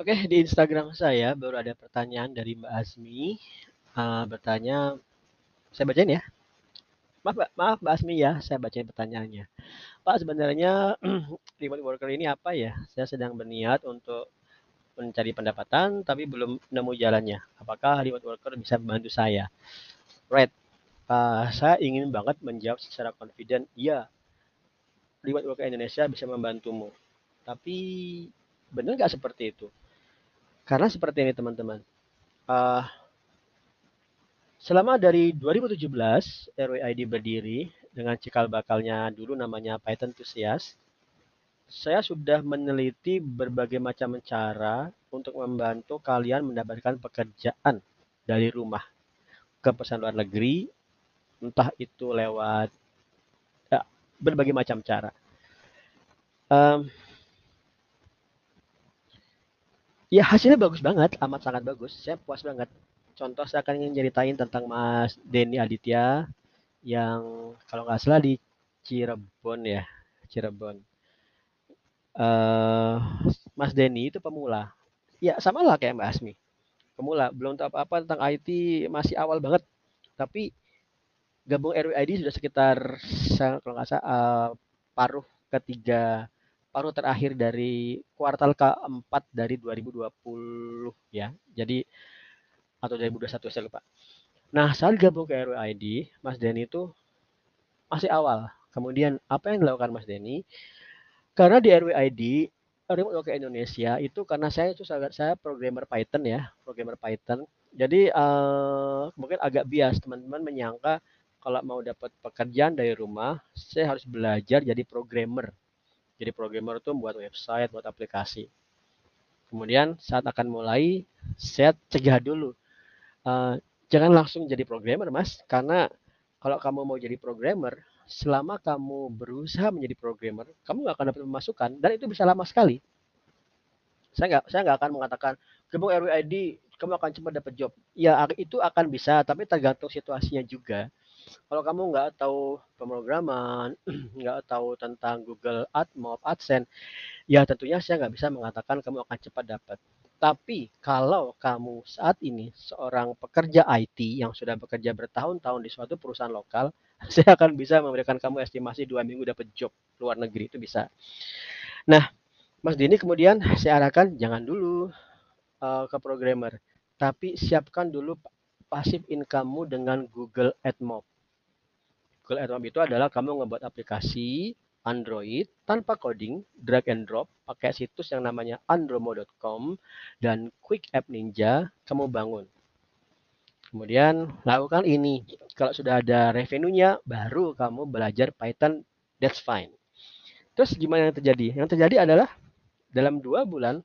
Oke, di Instagram saya baru ada pertanyaan dari Mbak Asmi. Uh, bertanya, saya bacain ya. Maaf, maaf Mbak Asmi ya, saya bacain pertanyaannya. Pak, sebenarnya remote worker ini apa ya? Saya sedang berniat untuk mencari pendapatan, tapi belum nemu jalannya. Apakah remote worker bisa membantu saya? Right. Uh, saya ingin banget menjawab secara confident, iya, remote worker Indonesia bisa membantumu. Tapi benar nggak seperti itu? Karena seperti ini teman-teman. Uh, selama dari 2017 RWID berdiri dengan cikal bakalnya dulu namanya Python Enthusiast, saya sudah meneliti berbagai macam cara untuk membantu kalian mendapatkan pekerjaan dari rumah ke pesan luar negeri, entah itu lewat ya, berbagai macam cara. Um, Ya hasilnya bagus banget, amat sangat bagus. Saya puas banget. Contoh saya akan ingin ceritain tentang Mas Denny Aditya yang kalau nggak salah di Cirebon ya, Cirebon. Uh, Mas Denny itu pemula. Ya sama lah kayak Mbak Asmi. Pemula, belum tahu apa-apa tentang IT, masih awal banget. Tapi gabung RWID sudah sekitar kalau nggak salah uh, paruh ketiga paruh terakhir dari kuartal keempat dari 2020 ya. Jadi atau 2021 saya lupa. Nah, saat gabung ke RWID, Mas Denny itu masih awal. Kemudian apa yang dilakukan Mas Denny? Karena di RWID Remote Work Indonesia itu karena saya itu sangat saya programmer Python ya, programmer Python. Jadi uh, mungkin agak bias teman-teman menyangka kalau mau dapat pekerjaan dari rumah, saya harus belajar jadi programmer jadi programmer itu buat website, buat aplikasi. Kemudian saat akan mulai, saya cegah dulu. Uh, jangan langsung jadi programmer, Mas, karena kalau kamu mau jadi programmer, selama kamu berusaha menjadi programmer, kamu nggak akan dapat pemasukan dan itu bisa lama sekali. Saya nggak saya nggak akan mengatakan kamu RWID kamu akan cepat dapat job. Ya itu akan bisa, tapi tergantung situasinya juga. Kalau kamu nggak tahu pemrograman, nggak tahu tentang Google Ads maupun AdSense, ya tentunya saya nggak bisa mengatakan kamu akan cepat dapat. Tapi kalau kamu saat ini seorang pekerja IT yang sudah bekerja bertahun-tahun di suatu perusahaan lokal, saya akan bisa memberikan kamu estimasi dua minggu dapat job luar negeri itu bisa. Nah, Mas Dini kemudian saya arahkan jangan dulu uh, ke programmer, tapi siapkan dulu pasif income-mu dengan Google AdMob. Google AdMob itu adalah kamu ngebuat aplikasi Android tanpa coding, drag and drop, pakai situs yang namanya andromo.com dan Quick App Ninja kamu bangun. Kemudian lakukan ini. Kalau sudah ada revenue-nya, baru kamu belajar Python, that's fine. Terus gimana yang terjadi? Yang terjadi adalah dalam dua bulan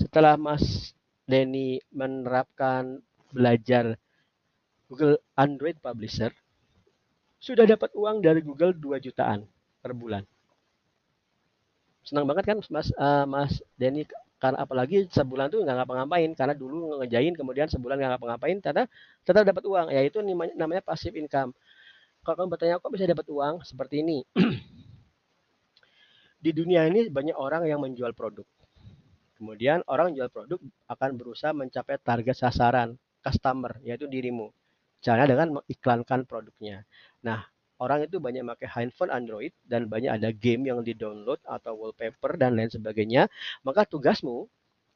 setelah Mas Denny menerapkan belajar Google Android Publisher, sudah dapat uang dari Google 2 jutaan per bulan. Senang banget kan Mas uh, Mas Denny karena apalagi sebulan tuh nggak ngapa-ngapain karena dulu ngejain kemudian sebulan nggak ngapa-ngapain ternyata tetap dapat uang. Ya itu namanya, passive income. Kalau kamu bertanya kok bisa dapat uang? Seperti ini. Di dunia ini banyak orang yang menjual produk. Kemudian orang jual produk akan berusaha mencapai target sasaran customer yaitu dirimu caranya dengan mengiklankan produknya Nah, orang itu banyak pakai handphone Android dan banyak ada game yang di-download atau wallpaper dan lain sebagainya. Maka tugasmu,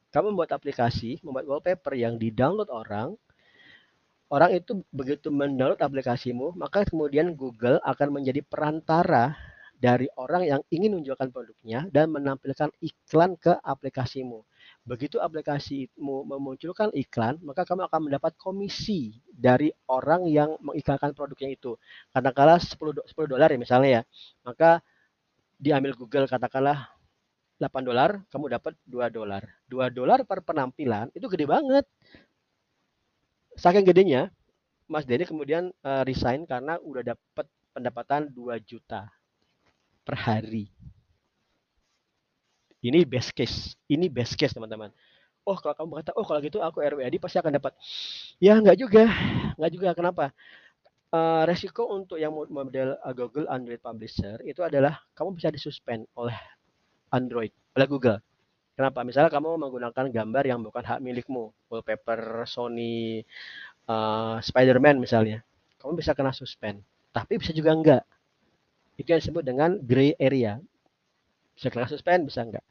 kamu membuat aplikasi, membuat wallpaper yang di-download orang. Orang itu begitu mendownload aplikasimu, maka kemudian Google akan menjadi perantara dari orang yang ingin menjualkan produknya dan menampilkan iklan ke aplikasimu. Begitu aplikasimu memunculkan iklan, maka kamu akan mendapat komisi dari orang yang mengiklankan produknya itu. Katakanlah 10 10 dolar ya misalnya ya. Maka diambil Google katakanlah 8 dolar, kamu dapat 2 dolar. 2 dolar per penampilan itu gede banget. Saking gedenya, Mas Denny kemudian uh, resign karena udah dapat pendapatan 2 juta per hari. Ini best case. Ini best case, teman-teman. Oh, kalau kamu berkata, oh kalau gitu aku RWAD pasti akan dapat. Ya, nggak juga. Nggak juga. Kenapa? Uh, resiko untuk yang model Google Android Publisher itu adalah kamu bisa disuspend oleh Android, oleh Google. Kenapa? Misalnya kamu menggunakan gambar yang bukan hak milikmu, wallpaper Sony uh, Spider-Man misalnya, kamu bisa kena suspend. Tapi bisa juga enggak. Itu yang disebut dengan gray area. Bisa kena suspend, bisa enggak.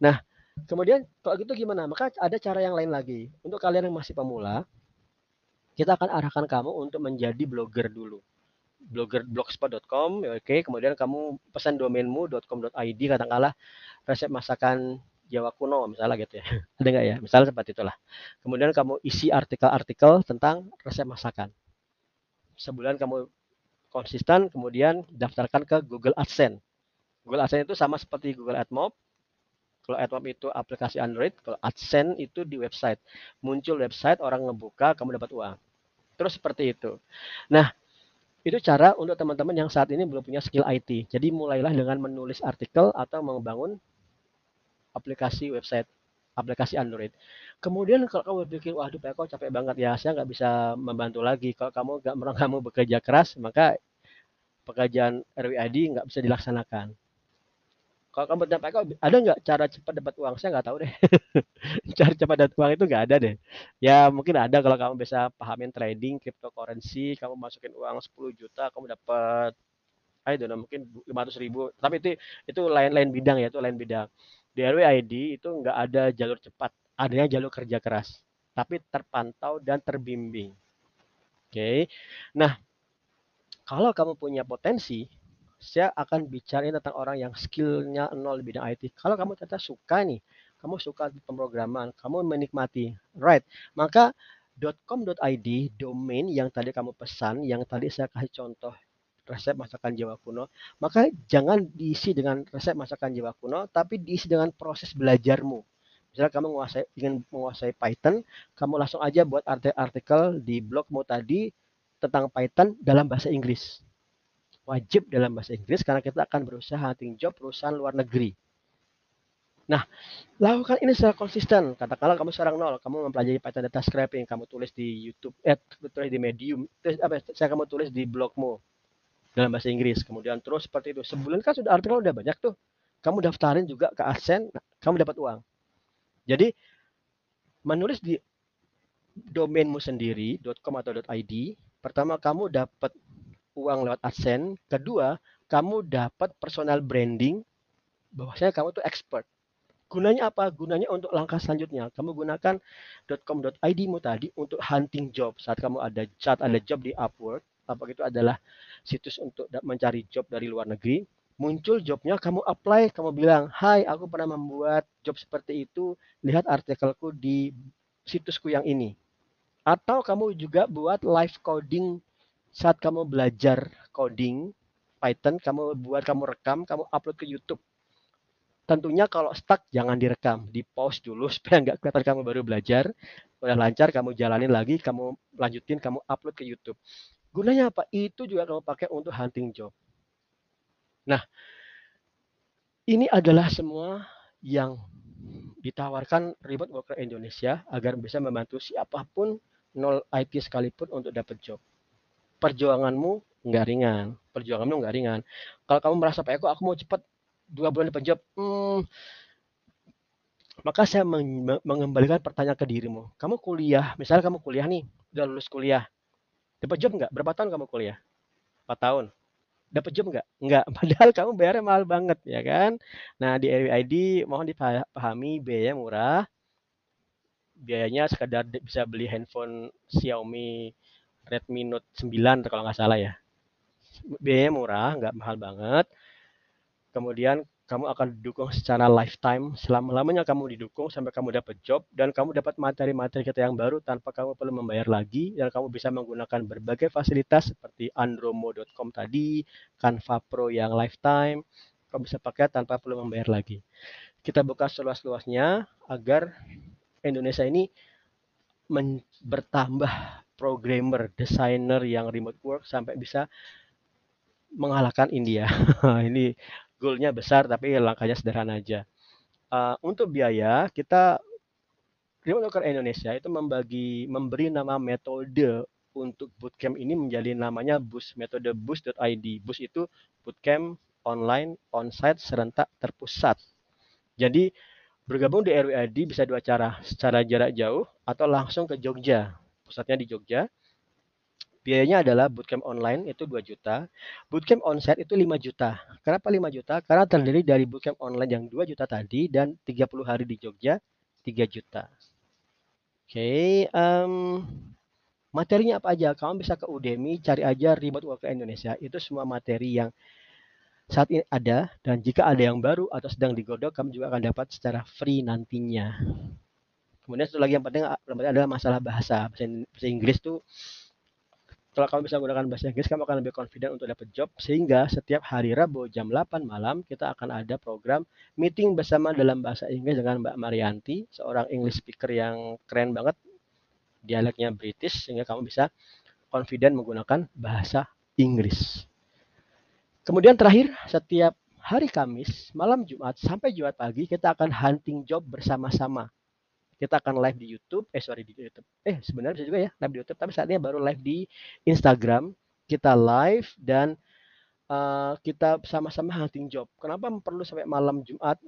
Nah, kemudian kalau gitu gimana? Maka ada cara yang lain lagi. Untuk kalian yang masih pemula, kita akan arahkan kamu untuk menjadi blogger dulu. blogger blogspot.com oke. Kemudian kamu pesan domainmu .com.id katakanlah resep masakan Jawa kuno misalnya gitu ya. Ada nggak ya? Misalnya seperti itulah. Kemudian kamu isi artikel-artikel tentang resep masakan. Sebulan kamu konsisten kemudian daftarkan ke Google AdSense. Google AdSense itu sama seperti Google AdMob kalau AdMob itu aplikasi Android kalau AdSense itu di website muncul website orang ngebuka kamu dapat uang terus seperti itu nah itu cara untuk teman-teman yang saat ini belum punya skill IT. Jadi mulailah dengan menulis artikel atau membangun aplikasi website, aplikasi Android. Kemudian kalau kamu berpikir, waduh Pak Eko capek banget ya, saya nggak bisa membantu lagi. Kalau kamu nggak merang kamu bekerja keras, maka pekerjaan RWID nggak bisa dilaksanakan. Kalau kamu Eko, ada nggak cara cepat dapat uang? Saya nggak tahu deh. cara cepat dapat uang itu nggak ada deh. Ya mungkin ada kalau kamu bisa pahamin trading, cryptocurrency, kamu masukin uang 10 juta, kamu dapat I don't know, mungkin 500 ribu. Tapi itu itu lain-lain bidang ya, itu lain bidang di RWID itu nggak ada jalur cepat, adanya jalur kerja keras, tapi terpantau dan terbimbing. Oke, okay. nah kalau kamu punya potensi, saya akan bicara tentang orang yang skillnya nol di bidang IT. Kalau kamu ternyata suka nih, kamu suka pemrograman, kamu menikmati, right? Maka .com.id domain yang tadi kamu pesan, yang tadi saya kasih contoh resep masakan Jawa kuno, maka jangan diisi dengan resep masakan Jawa kuno, tapi diisi dengan proses belajarmu. Misalnya kamu menguasai, ingin menguasai Python, kamu langsung aja buat artikel di blogmu tadi tentang Python dalam bahasa Inggris. Wajib dalam bahasa Inggris karena kita akan berusaha hunting job perusahaan luar negeri. Nah, lakukan ini secara konsisten. Katakanlah kamu seorang nol, kamu mempelajari Python data scraping, kamu tulis di YouTube, eh, tulis di Medium, tulis, apa, saya kamu tulis di blogmu dalam bahasa Inggris. Kemudian terus seperti itu. Sebulan kan sudah artikel udah banyak tuh. Kamu daftarin juga ke AdSense, nah, kamu dapat uang. Jadi menulis di domainmu sendiri .com atau .id, pertama kamu dapat uang lewat AdSense, kedua kamu dapat personal branding bahwasanya kamu tuh expert. Gunanya apa? Gunanya untuk langkah selanjutnya. Kamu gunakan .com.id-mu tadi untuk hunting job. Saat kamu ada chat, ada job di Upwork, apa itu adalah situs untuk mencari job dari luar negeri, muncul jobnya, kamu apply, kamu bilang, hai aku pernah membuat job seperti itu, lihat artikelku di situsku yang ini. Atau kamu juga buat live coding saat kamu belajar coding Python, kamu buat, kamu rekam, kamu upload ke YouTube. Tentunya kalau stuck jangan direkam, di pause dulu supaya nggak kelihatan kamu baru belajar. Udah lancar, kamu jalanin lagi, kamu lanjutin, kamu upload ke YouTube. Gunanya apa? Itu juga kamu pakai untuk hunting job. Nah, ini adalah semua yang ditawarkan Remote Worker Indonesia agar bisa membantu siapa pun nol IT sekalipun untuk dapat job. Perjuanganmu nggak ringan, perjuanganmu nggak ringan. Kalau kamu merasa Pak Eko, aku mau cepat dua bulan dapat job, hmm, maka saya mengembalikan pertanyaan ke dirimu. Kamu kuliah, misalnya kamu kuliah nih, udah lulus kuliah, Dapat job nggak? Berapa tahun kamu kuliah? Empat tahun. Dapat job nggak? Nggak. Padahal kamu bayarnya mahal banget, ya kan? Nah, di RWID mohon dipahami biaya murah. Biayanya sekadar bisa beli handphone Xiaomi Redmi Note 9 kalau nggak salah ya. Biayanya murah, nggak mahal banget. Kemudian kamu akan didukung secara lifetime selama-lamanya kamu didukung sampai kamu dapat job dan kamu dapat materi-materi kita yang baru tanpa kamu perlu membayar lagi dan kamu bisa menggunakan berbagai fasilitas seperti andromo.com tadi, Canva Pro yang lifetime, kamu bisa pakai tanpa perlu membayar lagi. Kita buka seluas-luasnya agar Indonesia ini bertambah programmer, desainer yang remote work sampai bisa mengalahkan India. ini goalnya besar tapi langkahnya sederhana aja. Uh, untuk biaya kita Remote Worker Indonesia itu membagi memberi nama metode untuk bootcamp ini menjadi namanya BUS metode bus.id. BUS itu bootcamp online onsite serentak terpusat. Jadi Bergabung di RWID bisa dua cara, secara jarak jauh atau langsung ke Jogja. Pusatnya di Jogja. Biayanya adalah bootcamp online itu 2 juta, bootcamp onsite itu 5 juta. Kenapa 5 juta? Karena terdiri dari bootcamp online yang 2 juta tadi dan 30 hari di Jogja 3 juta. Oke, okay, um, materinya apa aja? Kamu bisa ke Udemy, cari aja Remote Worker Indonesia. Itu semua materi yang saat ini ada dan jika ada yang baru atau sedang digodok, kamu juga akan dapat secara free nantinya. Kemudian satu lagi yang penting adalah masalah bahasa. Bahasa Inggris tuh kalau kamu bisa menggunakan bahasa Inggris, kamu akan lebih confident untuk dapat job. Sehingga setiap hari Rabu jam 8 malam, kita akan ada program meeting bersama dalam bahasa Inggris dengan Mbak Marianti, seorang English speaker yang keren banget. Dialeknya British, sehingga kamu bisa confident menggunakan bahasa Inggris. Kemudian terakhir, setiap hari Kamis, malam Jumat, sampai Jumat pagi, kita akan hunting job bersama-sama kita akan live di YouTube eh sorry di YouTube. Eh sebenarnya bisa juga ya live di YouTube tapi saat ini baru live di Instagram. Kita live dan uh, kita sama-sama hunting job. Kenapa perlu sampai malam Jumat?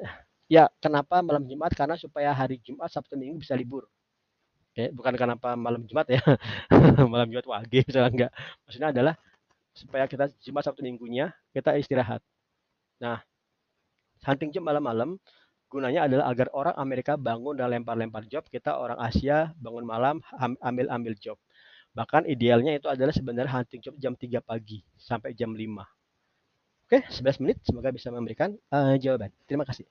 Ya kenapa malam Jumat? Karena supaya hari Jumat Sabtu Minggu bisa libur. Oke, bukan kenapa malam Jumat ya. Malam Jumat wage misalnya enggak maksudnya adalah supaya kita Jumat Sabtu Minggunya kita istirahat. Nah hunting job malam-malam Gunanya adalah agar orang Amerika bangun dan lempar-lempar job, kita orang Asia bangun malam ambil-ambil job. Bahkan idealnya itu adalah sebenarnya hunting job jam 3 pagi sampai jam 5. Oke, 11 menit. Semoga bisa memberikan uh, jawaban. Terima kasih.